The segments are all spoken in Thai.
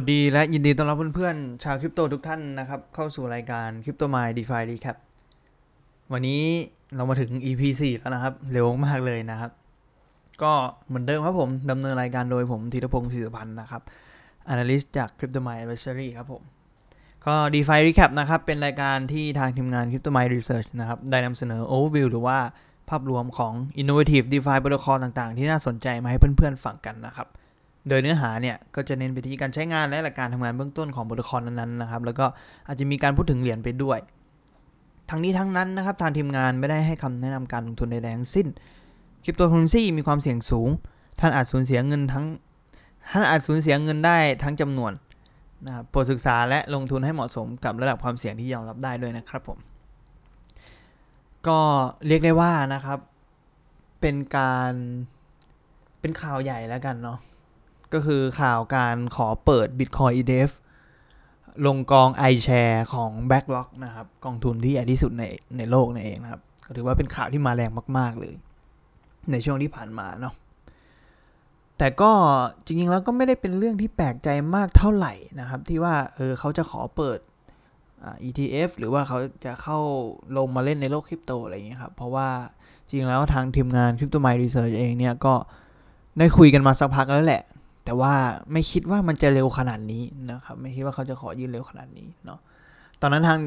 สวัสดีและยินดีต้อนรับเพื่อนๆ ชาวคริปโตทุกท่านนะครับ เข้าสู่รายการ Crypto My DeFi Recap วันนี้เรามาถึง EP 4 แล้วนะครับ เร็วมากเลยนะครับ ก็เหมือนเดิมครับผมดำเนินรายการโดยผมธีรพงศ์ศิริพันธ์นะครับ Analyst จาก Crypto My Advisory ครับผม ก็ DeFi Recap นะครับ เป็นรายการที่ทางทีมงาน Crypto My Research นะครับ ได้นำเสนอ Overview หรือว่าภาพรวมของ Innovative DeFi Protocol ต่างๆ ที่น่าสนใจมาให้เพื่อนๆฟังกันนะครับ โดยเนื้อหาเนี่ยก็จะเน้นไปที่การใช้งานและหลักการทำงานเบื้องต้นของโปรโตคอลนั้นๆนะครับ แล้วก็อาจจะมีการพูดถึงเหรียญไปด้วย ทั้งนี้ทั้งนั้นนะครับทางทีมงานไม่ได้ให้คำแนะนำการลงทุนใดๆทั้งสิ้นคริปโตเคอเรนซีมีความเสี่ยงสูง ท่านอาจสูญเสียเงินทั้ง ท่านอาจสูญเสียเงินได้ทั้งจำนวนนะครับโปรดศึกษาและลงทุนให้เหมาะสมกับระดับความเสี่ยงที่ยอมรับได้ด้วยนะครับผม ก็เรียกได้ว่านะครับ เป็นการเป็นข่าวใหญ่แล้วกันเนาะ ก็คือข่าวการขอเปิด Bitcoin ETF ลงกอง iShare ของ BlackRock นะครับ กองทุนที่ใหญ่ที่สุดในในโลกนั่นเองนะครับก็ถือว่าเป็นข่าวที่มาแรงมาก ๆ เลย ในช่วงที่ผ่านมาเนาะแต่ก็จริง ๆ แล้วก็ไม่ได้เป็นเรื่องที่แปลกใจมากเท่าไหร่นะครับ ที่ว่าเออเขาจะขอเปิด ETF หรือว่าเขาจะเข้าลงมาเล่นในโลกคริปโตอะไรอย่างเงี้ยครับ เพราะว่าจริงแล้วทางทีมงาน Crypto My Research เองเนี่ยก็ได้คุยกันมาสักพักแล้วแหละ แต่ว่าไม่คิดว่ามันจะเร็วขนาดนี้นะครับ ไม่คิดว่าเขาจะขอยื่นเร็วขนาดนี้เนาะตอนนั้นทาง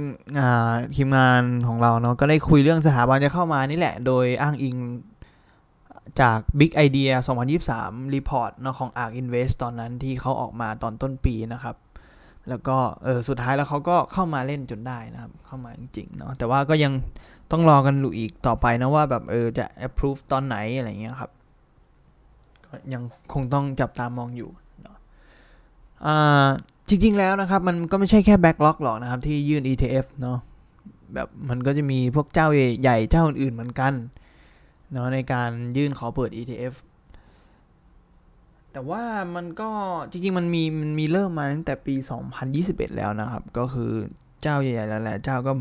ทีมงานของเราเนาะก็ได้คุยเรื่องสถาบันจะเข้ามานี่แหละ โดยอ้างอิงจาก Big Idea 2023 Report เนาะของ ARK Invest ตอนนั้นที่เขาออกมาตอนต้นปีนะครับ แล้วก็เออสุดท้ายแล้วเขาก็เข้ามาเล่นจนได้นะครับ เข้ามาจริงๆเนาะแต่ว่าก็ยังต้องรอกันดูอีกต่อไปนะว่าแบบเออจะ approve ตอนไหนอะไรเงี้ยครับ ยังคงต้องจับตามองอยู่เนาะจริง ๆ แล้วนะครับ มันก็ไม่ใช่แค่แบ็กล็อกหรอกนะครับ ที่ยื่น ETF เนาะแบบมันก็จะมีพวกเจ้าใหญ่เจ้าอื่นๆเหมือนกันเนาะในการยื่นขอเปิด ETF แต่ว่ามันก็จริง ๆ มันมีมันมีเริ่มมาตั้งแต่ปี 2021 แล้วนะครับ ก็คือเจ้าใหญ่ๆหลายๆเจ้าก็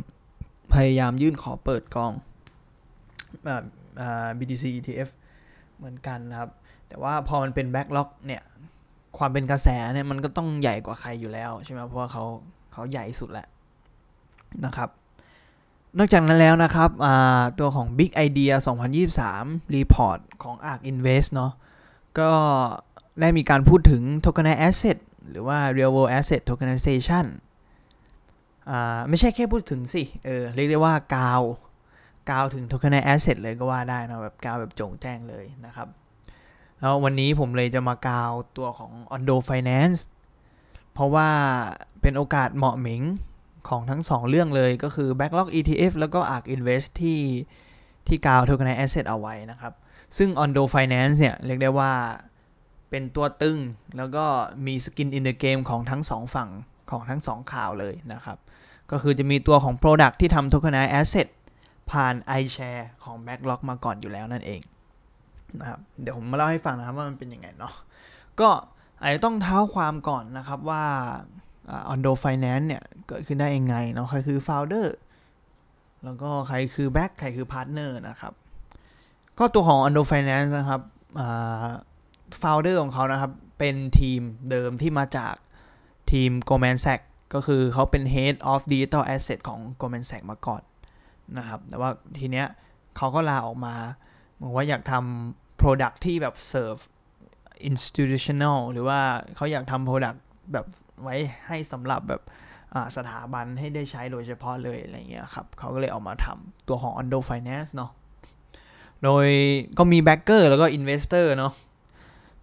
พยายามยื่นขอเปิดกองแบบ BTC ETF เหมือนกันนะครับ แต่ว่าพอมันเป็นแบ็กล็อกเนี่ยความเป็นกระแสเนี่ยมันก็ต้องใหญ่กว่าใครอยู่แล้วใช่ไหมเพราะว่าเขาเขาใหญ่สุดแหละนะครับ นอกจากนั้นแล้วนะครับตัวของ Big Idea 2023 Report ของ ARK Invest เนาะก็ได้มีการพูดถึง Tokenized Asset หรือว่า Real World Asset Tokenization ไม่ใช่แค่พูดถึงสิเออเรียกได้ว่ากาว กาวถึง Tokenized Asset เลยก็ว่าได้นะแบบกาวแบบจงแจ้งเลยนะครับ แล้ววันนี้ผมเลยจะมากาวตัวของ Ondo Finance เพราะว่าเป็นโอกาสเหมาะหม็งของทั้ง 2 เรื่องเลยก็คือ Backlog ETF แล้วก็ ARK Invest ที่ที่กาว Tokenized Asset เอาไว้นะครับ ซึ่ง Ondo Finance เนี่ยเรียกได้ว่าเป็นตัวตึงแล้วก็มีสกินอินเดอะเกมของทั้ง 2 ฝั่งของทั้ง 2 ข่าวเลยนะครับ ก็คือจะมีตัวของ Product ที่ทำ Tokenized Asset ผ่าน iShare ของ Backlog มาก่อนอยู่แล้วนั่นเองนะครับเดี๋ยวผมมาเล่าให้ฟังนะครับว่ามันเป็นยังไงเนาะก็อาจจะต้องเท้าความก่อนนะครับว่า Ondo Finance เนี่ย เกิดขึ้นได้ยังไงเนาะใครคือ Founder แล้วก็ใครคือ Back ใครคือ Partner นะครับ ก็ตัวของ Ondo Finance นะครับ Founder ของเขานะครับ เป็นทีมเดิมที่มาจากทีม Goldman Sachs ก็คือเขาเป็น Head of Digital Asset ของ Goldman Sachs มาก่อน นะครับ แต่ว่าทีเนี้ยเขาก็ลาออกมาบอกว่าอยากทำ Product ที่แบบ serve institutional หรือว่าเขาอยากทำ Product แบบไว้ให้สำหรับแบบสถาบันให้ได้ใช้โดยเฉพาะเลยอะไรเงี้ยครับเขาก็เลยออกมาทำตัวของ Ondo Finance เนาะโดยก็มี backer แล้วก็ investor เนาะ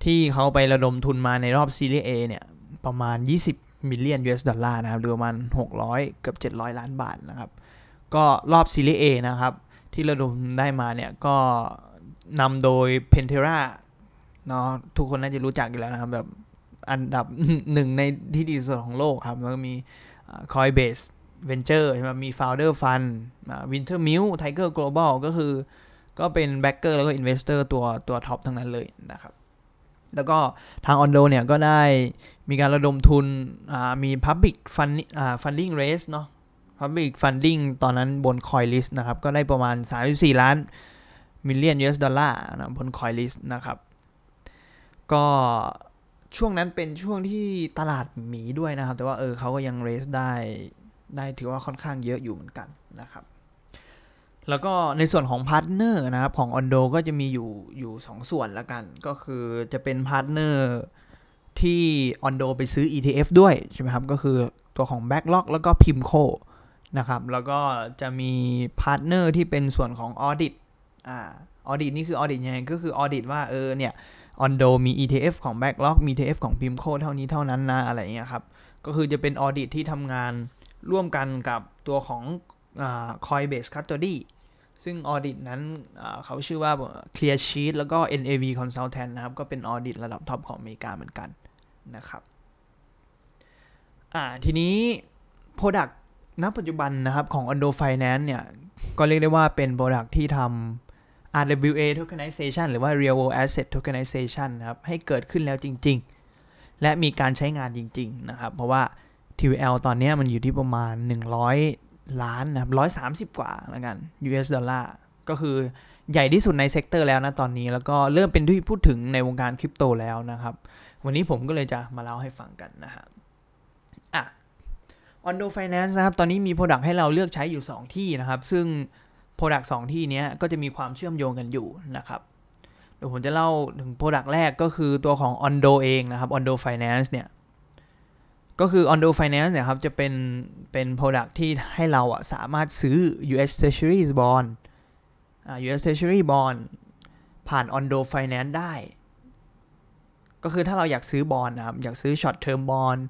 ที่เขาไประดมทุนมาในรอบซีรีส์ A เนี่ย ประมาณ 20 มิลเลียน US ดอลลาร์นะครับหรือประมาณ 600 เกือบ 700 ล้านบาทนะครับ ก็รอบซีรีส์ A นะครับ ที่ระดมได้มาเนี่ยก็นำโดย Pantera เนาะทุกคนน่าจะรู้จักอยู่แล้วนะครับแบบอันดับหนึ่งในที่ดีสุดของโลกครับ แล้วก็มี Coinbase Ventures ใช่ไหมมี Founders Fund Wintermute Tiger Global ก็คือ ก็เป็น backer แล้วก็ investor ตัวตัว top ทั้งนั้นเลยนะครับ แล้วก็ทาง Ondo เนี่ยก็ได้มีการระดมทุนมี Public Fund Funding Raise เนาะ Public Funding ตอนนั้นบน CoinList นะครับ ก็ได้ประมาณ 34 ล้าน million US ดอลลาร์นะบน CoinList นะครับ ก็ช่วงนั้นเป็นช่วงที่ตลาดหมีด้วยนะครับ แต่ว่าเออเขาก็ยัง raise ได้ได้ถือว่าค่อนข้างเยอะอยู่เหมือนกันนะครับ แล้วก็ในส่วนของ partner นะครับ ของ Ondo ก็จะมีอยู่อยู่สองส่วนละกัน ก็คือจะเป็น partner ที่ Ondo ไปซื้อ ETF ด้วยใช่ไหมครับ ก็คือตัวของ BlackRock แล้วก็ Pimco นะครับแล้วก็จะมี partner ที่เป็นส่วนของ Audit อ่า Audit นี่คือ Audit ยังไงก็คือ Audit ว่าเออเนี่ย Ondo มี ETF ของ BlackRock มี ETF ของ Pimco เท่านี้เท่านั้นนะอะไรเงี้ยครับก็คือจะเป็น Audit ที่ทำงานร่วมกันกับตัวของคอ่า Coinbase Custody ซึ่ง Audit นั้นเขาชื่อว่า Clear Street แล้วก็ NAV Consulting นะครับ ก็เป็น Audit ระดับท็อปของอเมริกาเหมือนกันนะครับ อ่า ทีนี้ Product ณปัจจุบันนะครับของ Ondo Finance เนี่ย ก็เรียกได้ว่าเป็น Product ที่ทำ RWA tokenization หรือว่า Real World Asset tokenization นะครับ ให้เกิดขึ้นแล้วจริง ๆ และมีการใช้งานจริง ๆ นะครับ เพราะว่า TVL ตอนนี้มันอยู่ที่ประมาณ 100 ล้านนะครับ130 กว่าแล้วกัน US ดอลลาร์ก็คือใหญ่ที่สุดใน sector แล้วนะตอนนี้ แล้วก็เริ่มเป็นที่พูดถึงในวงการคริปโตแล้วนะครับ วันนี้ผมก็เลยจะมาเล่าให้ฟังกันนะฮะอะ Ondo Finance นะครับ ตอนนี้มี Product ให้เราเลือกใช้อยู่ 2 ที่นะครับ ซึ่ง Product 2 ที่นี้ก็จะมีความเชื่อมโยงกันอยู่นะครับเดี๋ยวผมจะเล่าถึง Product แรกก็คือตัวของ Ondo เองนะครับ Ondo Finance เนี่ย ก็คือ Ondo Finance เนี่ยครับ จะเป็น เป็น Product ที่ให้เราอะสามารถซื้อ US Treasury Bond อ่า US Treasury Bond ผ่าน Ondo Finance ได้ ก็คือถ้าเราอยากซื้อบอลนะครับ อยากซื้อ Short Term Bond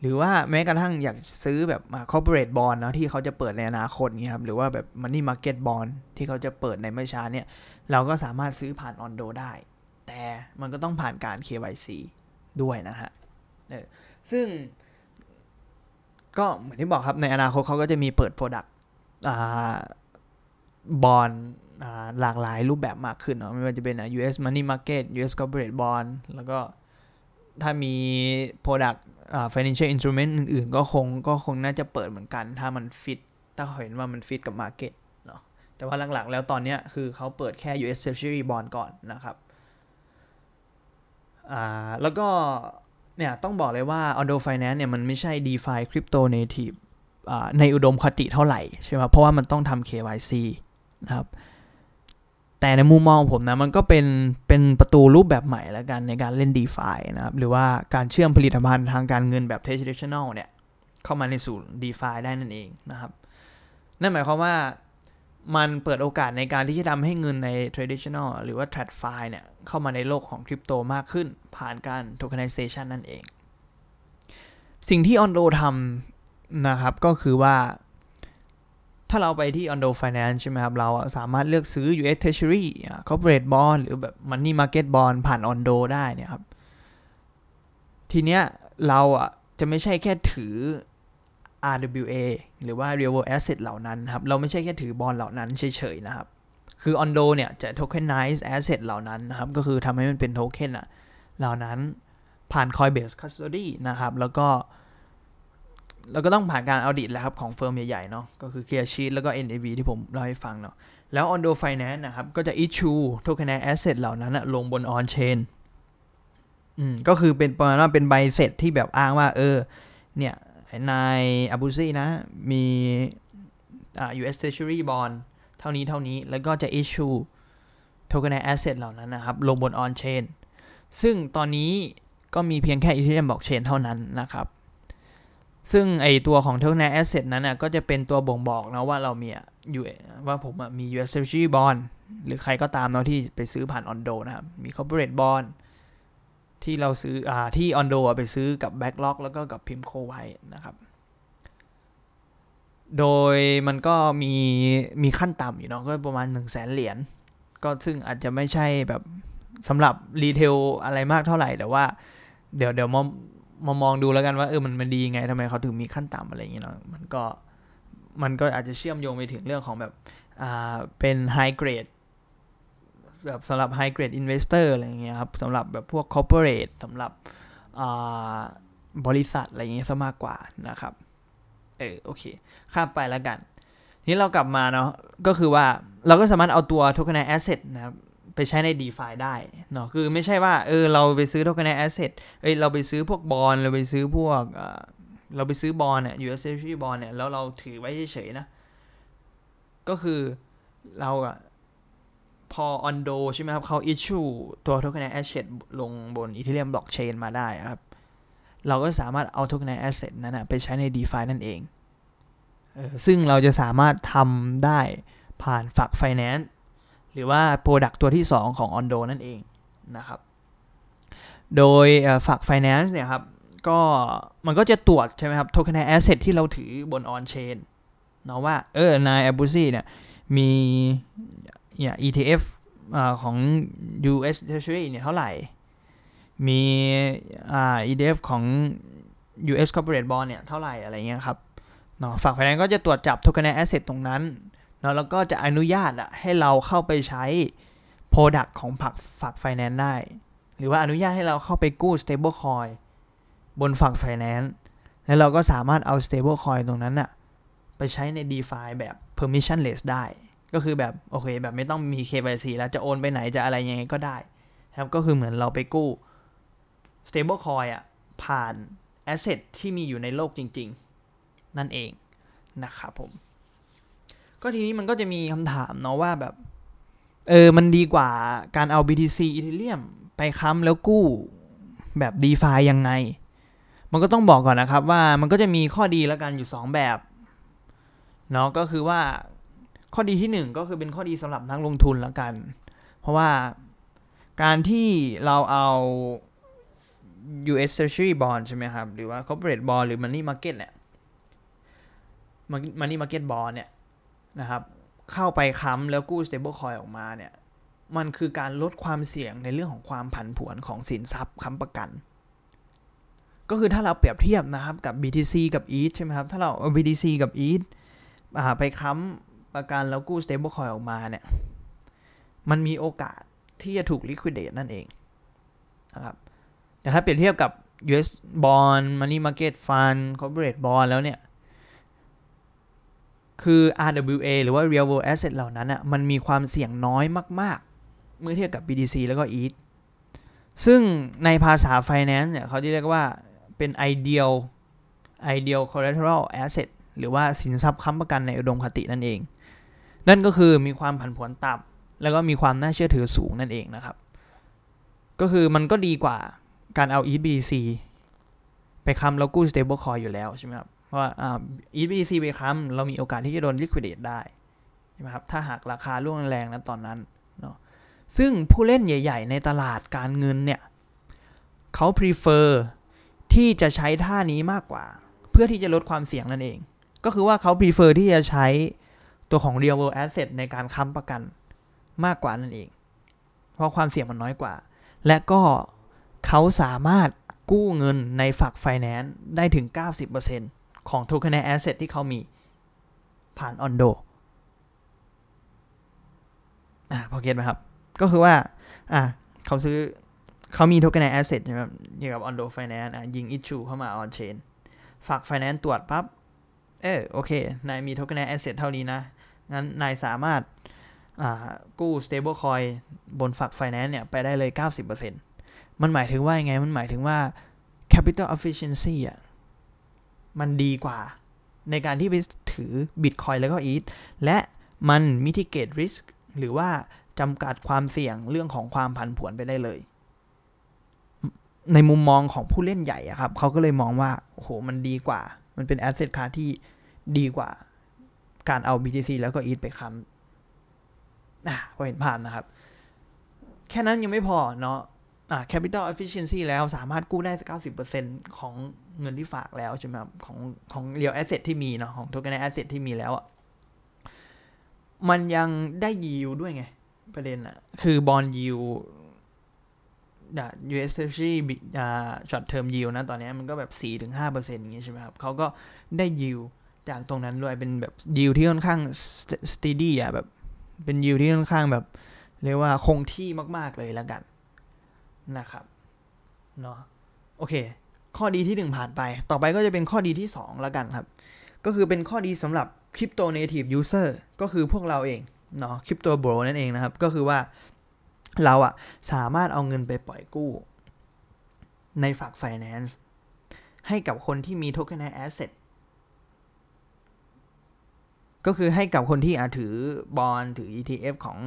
หรือว่าแม้กระทั่งอยากซื้อแบบ corporate bond นะที่เขาจะเปิดในอนาคตนี้ครับหรือว่าแบบ money market bond ที่เขาจะเปิดในไม่ช้าเนี่ย เราก็สามารถซื้อผ่าน Ondo ได้ แต่มันก็ต้องผ่านการ KYC ด้วยนะฮะเออซึ่ง ก็เหมือนที่บอกครับในอนาคตเขาก็จะมีเปิด Product อ่าบอลอ่าหลากหลายรูปแบบมากขึ้นเนาะไม่ว่าจะเป็น US money market US corporate bond แล้วก็ ถ้ามี Product อ่า financial instrument อื่นๆ ก็คงก็คงน่าจะเปิดเหมือนกัน ถ้ามันฟิตถ้าเห็นว่ามันฟิตกับ Market เนาะแต่ว่าหลักๆ แล้วตอนเนี้ยคือเขาเปิดแค่ US Treasury Bond ก่อนนะครับอ่าแล้วก็เนี่ยต้องบอกเลยว่า Ondo Finance เนี่ยมันไม่ใช่ DeFi Crypto Native อ่าในอุดมคติเท่าไหร่ใช่ไหมเพราะว่ามันต้องทำ KYC นะครับ แต่ในมุมมองผมนะมันก็เป็นเป็นประตูรูปแบบใหม่แล้วกันในการเล่น d e f านะครับ หรือว่าการเชื่อมผลิตภัณฑ์ทางการเงินแบบ traditional เนี่ยเข้ามาในสู่ d e f าได้นั่นเองนะครับ นั่นหมายความว่ามันเปิดโอกาสในการที่จะทำให้เงินใน traditional หรือว่า TradFi เนี่ยเข้ามาในโลกของคริปโตมากขึ้น ผ่านการ tokenization นั่นเอง สิ่งที่ Ondo ทำนะครับก็คือว่า ถ้าเราไปที่ Ondo Finance ใช่ไหมครับ เราสามารถเลือกซื้อ US Treasury Corporate Bond หรือแบบ Money Market Bond ผ่าน Ondo ได้เนี่ยครับ ทีเนี้ยเราอะจะไม่ใช่แค่ถือ RWA หรือว่า Real World Asset เหล่านั้นครับ เราไม่ใช่แค่ถือบอลเหล่านั้นเฉยๆนะครับ คือ Ondo เนี่ยจะ tokenize asset เหล่านั้นนะครับ ก็คือทำให้มันเป็นโทเค็นอะเหล่านั้นผ่าน Coinbase Custody นะครับ แล้วก็ แล้วก็ต้องผ่านการ audit แล้วครับของเฟิร์มใหญ่ๆเนาะก็คือ Clear Sheet แล้วก็ NAV ที่ผมเล่าให้ฟังเนาะแล้ว Ondo Finance นะครับ ก็จะ issue tokenized asset เหล่านั้นลงบน on chain อืมก็คือเป็นประมาณว่าเป็นใบเสร็จที่แบบอ้างว่า เออ เนี่ยนายอาบูซี่นะ มีอ่า US Treasury Bond เท่านี้เท่านี้แล้วก็จะ issue tokenized asset เหล่านั้นนะครับ ลงบน on chain ซึ่งตอนนี้ก็มีเพียงแค่ Ethereum blockchain เท่านั้นนะครับ ซึ่งไอตัวของ tokenized asset นั้นนะก็จะเป็นตัวบ่งบอกนะว่าเรามีอยู่ว่าผมมี US Treasury Bond หรือใครก็ตามเนาะที่ไปซื้อผ่าน Ondo นะครับ มี corporate bond ที่เราซื้ออ่าที่ Ondo ไปซื้อกับ Backlog แล้วก็กับ Pimco ไว้นะครับ โดยมันก็มีมีขั้นต่ำอยู่เนาะก็ประมาณ 1 0 0 0 0แสนเหรียญก็ซึ่งอาจจะไม่ใช่แบบสำหรับรีเทลอะไรมากเท่าไหร่แต่ว่าเดี๋ยวเดี๋ยวมา มามองดูแล้วกันว่าเออมันมันดียังไงทำไมเขาถึงมีขั้นต่ำอะไรอย่างเงี้ยเนาะมันก็มันก็อาจจะเชื่อมโยงไปถึงเรื่องของแบบอ่าเป็น high grade แบบสำหรับ high grade investor อะไรอย่างเงี้ยครับสำหรับแบบพวก corporate สำหรับบริษัทอะไรอย่างเงี้ยซะมากกว่านะครับเออโอเค ข้ามไปแล้วกัน นี้เรากลับมาเนาะก็คือว่าเราก็สามารถเอาตัว tokenized asset นะครับ ไปใช้ใน d e f าได้เนาะคือไม่ใช่ว่าเออเราไปซื้อ tokenized asset เอ้ยเราไปซื้อพวกบอลเราไปซื้อพวกเราไปซื้อบอลเนี่ย US Treasury บอลเนี่ยแล้วเราถือไว้เฉยๆนะ ก็คือเราอะพอ Ondo ใช่ไหมครับเขา issue ตัว tokenized asset ลงบน Ethereum blockchain มาได้ครับ เราก็สามารถเอา tokenized asset นั้นนะไปใช้ใน DeFi นั่นเองซึ่งเราจะสามารถทำได้ผ่านฝัก Finance รือว่า Product ตัวที่ 2 ของ Ondo นั่นเองนะครับ โดยฝัก Finance เนี่ยครับก็มันก็จะตรวจใช่ไหมครับ tokenized asset ที่เราถือบน on chain เนาะว่าเออนายอบูซี่เนี่ยมีเนี่ย ETF อของ US Treasury เนี่ยเท่าไหร่ มีอ่า ETF ของ US Corporate Bond เนี่ยเท่าไหร่อะไรเงี้ยครับเนาะฝั่ง Finance ก็จะตรวจจับ tokenized asset ตรงนั้น เนาะแล้วก็จะอนุญาตอะให้เราเข้าไปใช้ Product ของฝักฝัก Finance ได้ หรือว่าอนุญาตให้เราเข้าไปกู้ stable coin บนฝั่ง Finance แล้วเราก็สามารถเอา stable coin ตรงนั้นอะไปใช้ใน DeFi แบบ permissionless ได้ ก็คือแบบโอเคแบบไม่ต้องมี KYC แล้วจะโอนไปไหนจะอะไรยังไงก็ได้ครับก็คือเหมือนเราไปกู้ stable coin อะผ่าน asset ที่มีอยู่ในโลกจริง ๆ นั่นเองนะครับผม ก็ทีนี้มันก็จะมีคำถามเนาะว่าแบบเออมันดีกว่าการเอา BTC Ethereum ไปค้ำแล้วกู้แบบ DeFi ยังไง มันก็ต้องบอกก่อนนะครับว่ามันก็จะมีข้อดีแล้วกันอยู่ 2 แบบเนาะก็คือว่าข้อดีที่ 1 ก็คือเป็นข้อดีสำหรับนักลงทุนแล้วกัน เพราะว่าการที่เราเอา US Treasury Bond ใช่ไหมครับ หรือว่า Corporate Bond หรือ Money Market เนี่ย Money Market Bond เนี่ย นะครับ เข้าไปค้ำแล้วกู้ Stable Coin ออกมาเนี่ย มันคือการลดความเสี่ยงในเรื่องของความผันผวนของสินทรัพย์ค้ำประกัน ก็คือถ้าเราเปรียบเทียบนะครับกับ BTC กับ ETH ใช่ไหมครับ ถ้าเรา BTC กับ ETH ไปค้ำประกันแล้วกู้ stable coin ออกมาเนี่ย มันมีโอกาสที่จะถูก liquidate นั่นเองนะครับ แต่ถ้าเปรียบเทียบกับ US bond money market fund corporate bond แล้วเนี่ย คือ RWA หรือว่า real world asset เหล่านั้นอะมันมีความเสี่ยงน้อยมาก ๆ เมื่อเทียบกับ BTC แล้วก็ ETH ซึ่งในภาษา finance เนี่ยเขาจะเรียกว่าเป็น ideal ideal collateral asset หรือว่าสินทรัพย์ค้ำประกันในอุดมคตินั่นเอง นั่นก็คือมีความผันผวนต่ำแล้วก็มีความน่าเชื่อถือสูงนั่นเองนะครับ ก็คือมันก็ดีกว่าการเอา EBC ไปค้ำแล้วกู้ stable coin อยู่แล้วใช่ไหมครับ เพราะว่า EBC ไปค้ำเรามีโอกาสที่จะโดน liquidate ได้ใช่ไหมครับถ้าหากราคาร่วงแรงนะตอนนั้นเนาะซึ่งผู้เล่นใหญ่ ๆ ในตลาดการเงินเนี่ยเขา prefer ที่จะใช้ท่านี้มากกว่า เพื่อที่จะลดความเสี่ยงนั่นเอง ก็คือว่าเขา prefer ที่จะใช้ตัวของ real world asset ในการค้ำประกันมากกว่านั่นเอง เพราะความเสี่ยงมันน้อยกว่า และก็เขาสามารถกู้เงินในฝัก finance ได้ถึง 90% ของ tokenized asset ที่เขามีผ่าน Ondo อ่าพอเก็ตไหมครับ ก็คือว่า อ่าเขาซื้อเขามี tokenized asset ใช่ไหมเกี่ยวกับ Ondo Finance อะยิง issue เข้ามา on chain ฝาก finance ตรวจปับ๊บเออโอเค นายมี tokenized asset เท่านี้นะ งั้นนายสามารถกู้ stable coin บนฝัก finance เนี่ย ไปได้เลย 90%มันหมายถึงว่ายังไง มันหมายถึงว่า capital efficiency อะ มันดีกว่า ในการที่ไปถือ bitcoin แล้วก็ ETH และมัน mitigate risk หรือว่าจำกัดความเสี่ยงเรื่องของความผันผวนไปได้เลย ในมุมมองของผู้เล่นใหญ่อะครับเขาก็เลยมองว่าโอ้โหมันดีกว่า มันเป็นแอสเซทคาที่ดีกว่า การเอา BTC แล้วก็ ETH ไปค้ำอะพอเห็นภาพนะครับ แค่นั้นยังไม่พอเนาะ capital efficiency แล้วสามารถกู้ได้ 90%ของเงินที่ฝากแล้วใช่ไหมครับของของ real asset ที่มีเนาะของ token asset ที่มีแล้วอะมันยังได้ yield ด้วยไง ประเด็นอะ คือ bond yield US Treasury short term yield นะ ตอนนี้มันก็แบบ 4-5%อย่างงี้ใช่ไหมครับเขาก็ได้ yield จากตรงนั้นด้วยเป็นแบบ yield ที่ค่อนข้าง steady อะแบบเป็น yield ที่ค่อนข้างแบบ เรียกว่าคงที่มาก ๆ เลยแล้วกัน นะครับเนาะโอเค ข้อดีที่ 1 ผ่านไป ต่อไปก็จะเป็นข้อดีที่ 2 แล้วกันครับ ก็คือเป็นข้อดีสำหรับ crypto native user ก็คือพวกเราเองเนาะ crypto bro นั่นเองนะครับ ก็คือว่าเราอะสามารถเอาเงินไปปล่อยกู้ ในฝาก Finance ให้กับคนที่มี Tokenized Asset ก็คือให้กับคนที่อาถือบอลถือ ETF ของ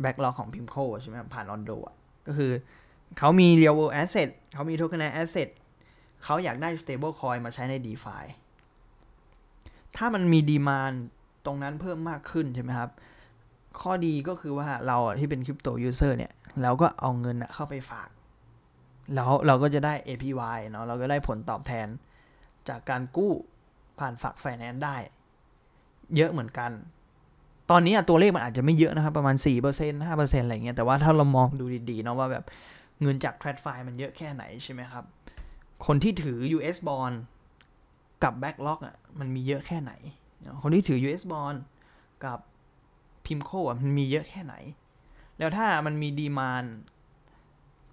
BlackRock ของ Pimco ใช่ไหมผ่าน Ondo ก็คือเขามี real world asset เขามี tokenized asset เขาอยากได้ stable coin มาใช้ใน DeFi ถ้ามันมี demand ตรงนั้นเพิ่มมากขึ้นใช่ไหมครับ ข้อดีก็คือว่าเราที่เป็น crypto user เนี่ย เราก็เอาเงินเข้าไปฝาก แล้วเราก็จะได้ APY เนาะ เราก็ได้ผลตอบแทนจากการกู้ผ่านฝากไฟแนนซ์ได้ เยอะเหมือนกัน ตอนนี้ตัวเลขมันอาจจะไม่เยอะนะครับ ประมาณ 4% 5%อะไรเงี้ยแต่ว่าถ้าเรามองดูดีๆเนาะว่าแบบเงินจาก t r a d f i มันเยอะแค่ไหนใช่ไหมครับ คนที่ถือ US bond กับ backlog อะมันมีเยอะแค่ไหน คนที่ถือ US bond กับพิมโคอะมันมีเยอะแค่ไหน แล้วถ้ามันมีดีมาน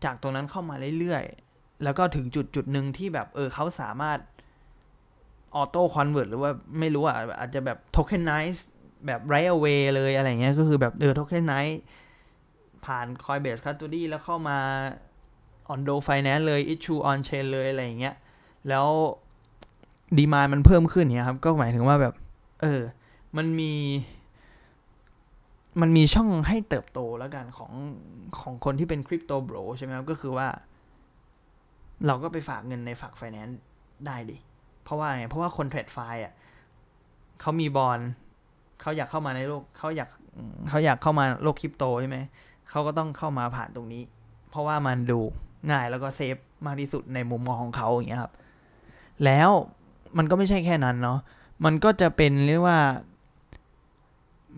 จากตรงนั้นเข้ามาเรื่อยๆ แล้วก็ถึงจุดจุดหนึ่งที่แบบเออเขาสามารถ auto convert หรือว่าไม่รู้อะอาจจะแบบ tokenize แบบ right away เลยอะไรเงี้ยก็คือแบบเออ tokenize ผ่าน Coinbase Custody แล้วเข้ามา Ondo Finance เลย issue on chain เลยอะไรอย่างเงี้ยแล้ว demand มันเพิ่มขึ้นเนี่ยครับ ก็หมายถึงว่าแบบ เออ มันมี มันมีช่องให้เติบโตแล้วกันของของคนที่เป็นคริปโตโบรใช่ไหมครับ ก็คือว่า เราก็ไปฝากเงินในฝากไฟแนนซ์ได้ดิ เพราะว่าไงเพราะว่าคนเทรดไฟอะเขามีบอล เขาอยากเข้ามาในโลกเขาอยากเขาอยากเข้ามาโลกคริปโตใช่ไหมเขาก็ต้องเข้ามาผ่านตรงนี้ เพราะว่ามันดูง่ายแล้วก็เซฟมากที่สุดในมุมมองของเขาอย่างเงี้ยครับ แล้วมันก็ไม่ใช่แค่นั้นเนาะมันก็จะเป็นเรียกว่า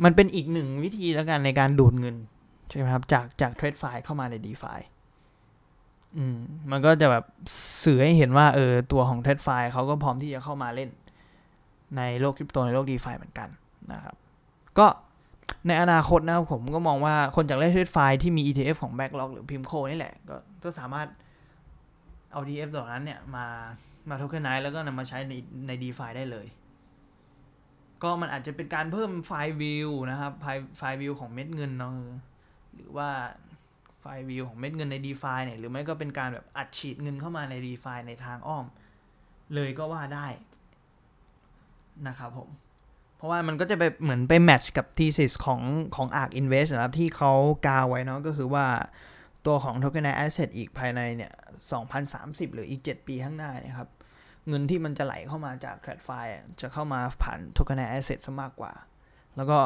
มันเป็นอีกหนึ่งวิธีแล้วกันในการดูดเงินใช่ไหมครับ จากจากเทรดไฟเข้ามาใน d e f าอืมมันก็จะแบบสื่อให้เห็นว่าเออตัวของเทรดไฟเขาก็พร้อมที่จะเข้ามาเล่น ในโลกคริปโตในโลก d e f าเหมือนกันนะครับ ก็ในอนาคตนะครับผมก็มองว่าคนจากเล่นเทรดไฟที่มี ETF ของ Backlog หรือพิมโคนี่แหละ ก็ก็สามารถเอา ETF ตัวนั้นเนี่ย มามา tokenize แล้วก็นำมาใช้ในใน DeFi ได้เลย ก็มันอาจจะเป็นการเพิ่ม flywheel นะครับ fly flywheel ของเม็ดเงินเนาะหรือว่า flywheel ของเม็ดเงินใน DeFi เนี่ย หรือไม่ก็เป็นการแบบอัดฉีดเงินเข้ามาใน DeFi ในทางอ้อม เลยก็ว่าได้นะครับผม เพราะว่ามันก็จะไปเหมือนไป match กับ thesis ของของ ARK Invest นะครับที่เขากาวไว้เนาะก็คือว่าตัวของ Tokenized Asset อีกภายในเนี่ย 2030 หรืออีก 7 ปีข้างหน้านี่ยครับ เงินที่มันจะไหลเข้ามาจากแพลตฟจะเข้ามาผ่าน Tokenized Asset ซะมากกว่า แล้วก็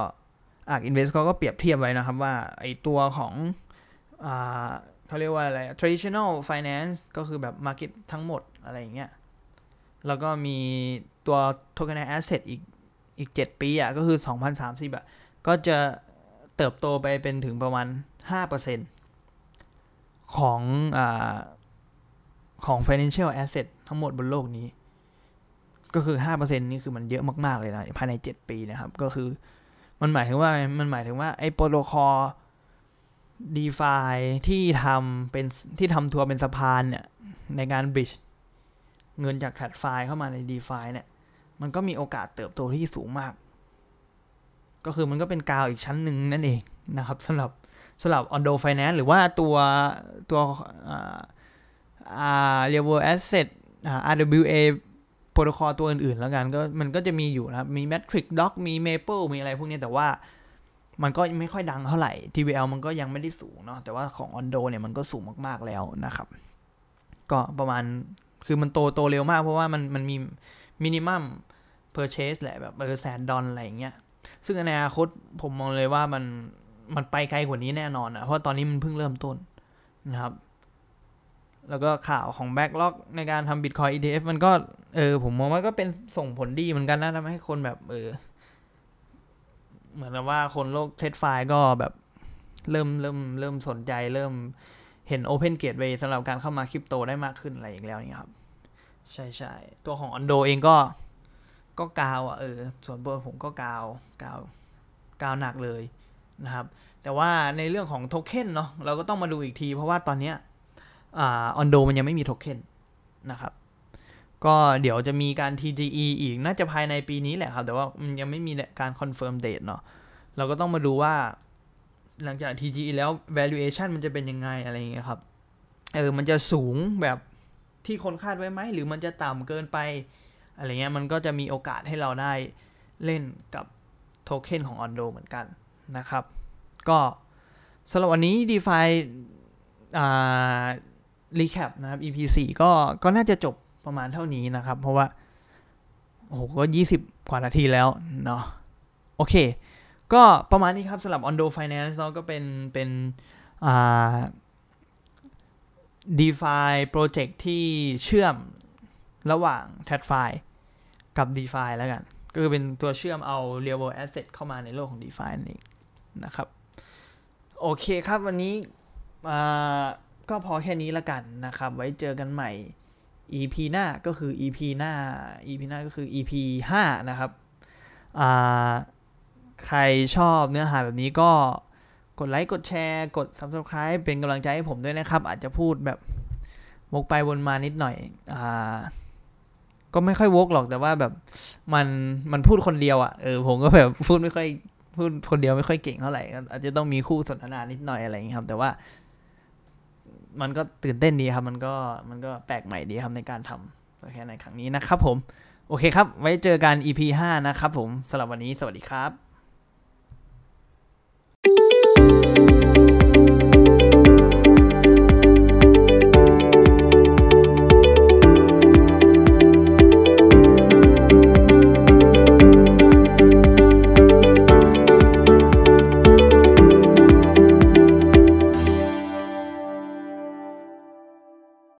ARK Invest เขาก็เปรียบเทียบไว้นะครับว่าไอตัวของอเขาเรียกว่าอะไร traditional finance ก็คือแบบ market ทั้งหมดอะไรอย่างเงี้ยแล้วก็มีตัว tokenized asset อีก อีก 7 ปีอะก็คือ 2030อะก็จะเติบโตไปเป็นถึงประมาณ 5%ของอของ financial asset ทั้งหมดบนโลกนี้ ก็คือ 5%นี่คือมันเยอะมาก ๆ เลยนะ ภายใน 7 ปีนะครับ ก็คือมันหมายถึงว่ามันหมายถึงว่า ไอ้โปรโตคอล DeFi ที่ทำเป็นที่ทำทัวร์เป็นสะพานเนี่ย ในการ bridge เงินจาก TradFi เข้ามาใน DeFi เนี่ย มันก็มีโอกาสเติบโตที่สูงมาก ก็คือมันก็เป็นกาวอีกชั้นหนึ่งนั่นเองนะครับสำหรับสำหรับ Ondo Finance หรือว่าตัวตัวอ่าเรียกว่า asset RWA protocol ตัวอื่นๆ แล้วกันก็มันก็จะมีอยู่นะครับ มี Matrixdock มี Maple มีอะไรพวกนี้แต่ว่ามันก็ไม่ค่อยดังเท่าไหร่ TVL มันก็ยังไม่ได้สูงเนาะแต่ว่าของ Ondo เนี่ยมันก็สูงมากๆแล้วนะครับ ก็ประมาณคือมันโตโตเร็วมากเพราะว่ามันมันมี minimum purchase แหละแบบเออแสนดอลอะไรอย่างเงี้ยซึ่งในอนาคตผมมองเลยว่ามันมันไปไกลกว่านี้แน่นอนอะเพราะตอนนี้มันเพิ่งเริ่มต้นนะครับ แล้วก็ข่าวของ BlackRock ในการทำ Bitcoin ETF มันก็เออผมมองว่าก็เป็นส่งผลดีเหมือนกันนะทำให้คนแบบเออเหมือนกับว่าคนโลก TradFi ก็แบบเริ่มเริ่มเริ่มสนใจเริ่มเห็น Open Gateway สำหรับการเข้ามาคริปโตได้มากขึ้นอะไรอย่างแล้วนี่ครับ ใช่ใช่ตัวของ Ondo เองก็ก็กาวอะเออส่วนตัวผมก็กาวกาวกาวหนักเลยนะครับ แต่ว่าในเรื่องของโทเค็นเนาะเราก็ต้องมาดูอีกที เพราะว่าตอนเนี้ยอ่าออนโดมันยังไม่มีโทเค็นนะครับ ก็เดี๋ยวจะมีการ TGE อีกน่าจะภายในปีนี้แหละครับ แต่ว่ามันยังไม่มีการ confirm date เนาะเราก็ต้องมาดูว่า หลังจาก TGE แล้ว valuation มันจะเป็นยังไงอะไรอย่างเงี้ยครับเออมันจะสูงแบบ ที่คนคาดไว้ไหมหรือมันจะต่ำเกินไปอะไรเงี้ยมันก็จะมีโอกาสให้เราได้เล่นกับโทเค็นของ Ondo เหมือนกันนะครับ ก็สำหรับวันนี้ DeFi อ่า recap นะครับ EP 4ก็ก็น่าจะจบประมาณเท่านี้นะครับ เพราะว่าโอ้โหก็ 20 กว่านาทีแล้วเนาะโอเค ก็ประมาณนี้ครับสำหรับ Ondo Finance เนาะก็เป็นเป็นอ่า DeFi Project ที่เชื่อมระหว่าง t a d f i กับ DeFi แล้วกัน ก็คือเป็นตัวเชื่อมเอา Real World Asset เข้ามาในโลกของ DeFi นั่นเองนะครับ โอเคครับวันนี้ก็พอแค่นี้ละกันนะครับ ไว้เจอกันใหม่ EP หน้าก็คือ EP หน้า EP หน้าก็คือ EP 5 นะครับ ใครชอบเนื้อหาแบบนี้ก็ กดไลค์กดแชร์กด Subscribe เป็นกำลังใจให้ผมด้วยนะครับ อาจจะพูดแบบวกไปวนมานิดหน่อย อ่า ก็ไม่ค่อยวกหรอกแต่ว่าแบบมันมันพูดคนเดียวอะ่ะเออผมก็แบบพูดไม่ค่อยพูดคนเดียวไม่ค่อยเก่งเท่าไหร่อาจจะต้องมีคู่สนทนานิดหน่อยอะไรอย่างนี้ครับ แต่ว่า มันก็ตื่นเต้นดีครับ มันก็มันก็แปลกใหม่ดีครับในการทำโอเคในครั้งนี้นะครับผม โอเคครับ ไว้เจอกัน EP 5 นะครับผมสำหรับวันนี้สวัสดีครับ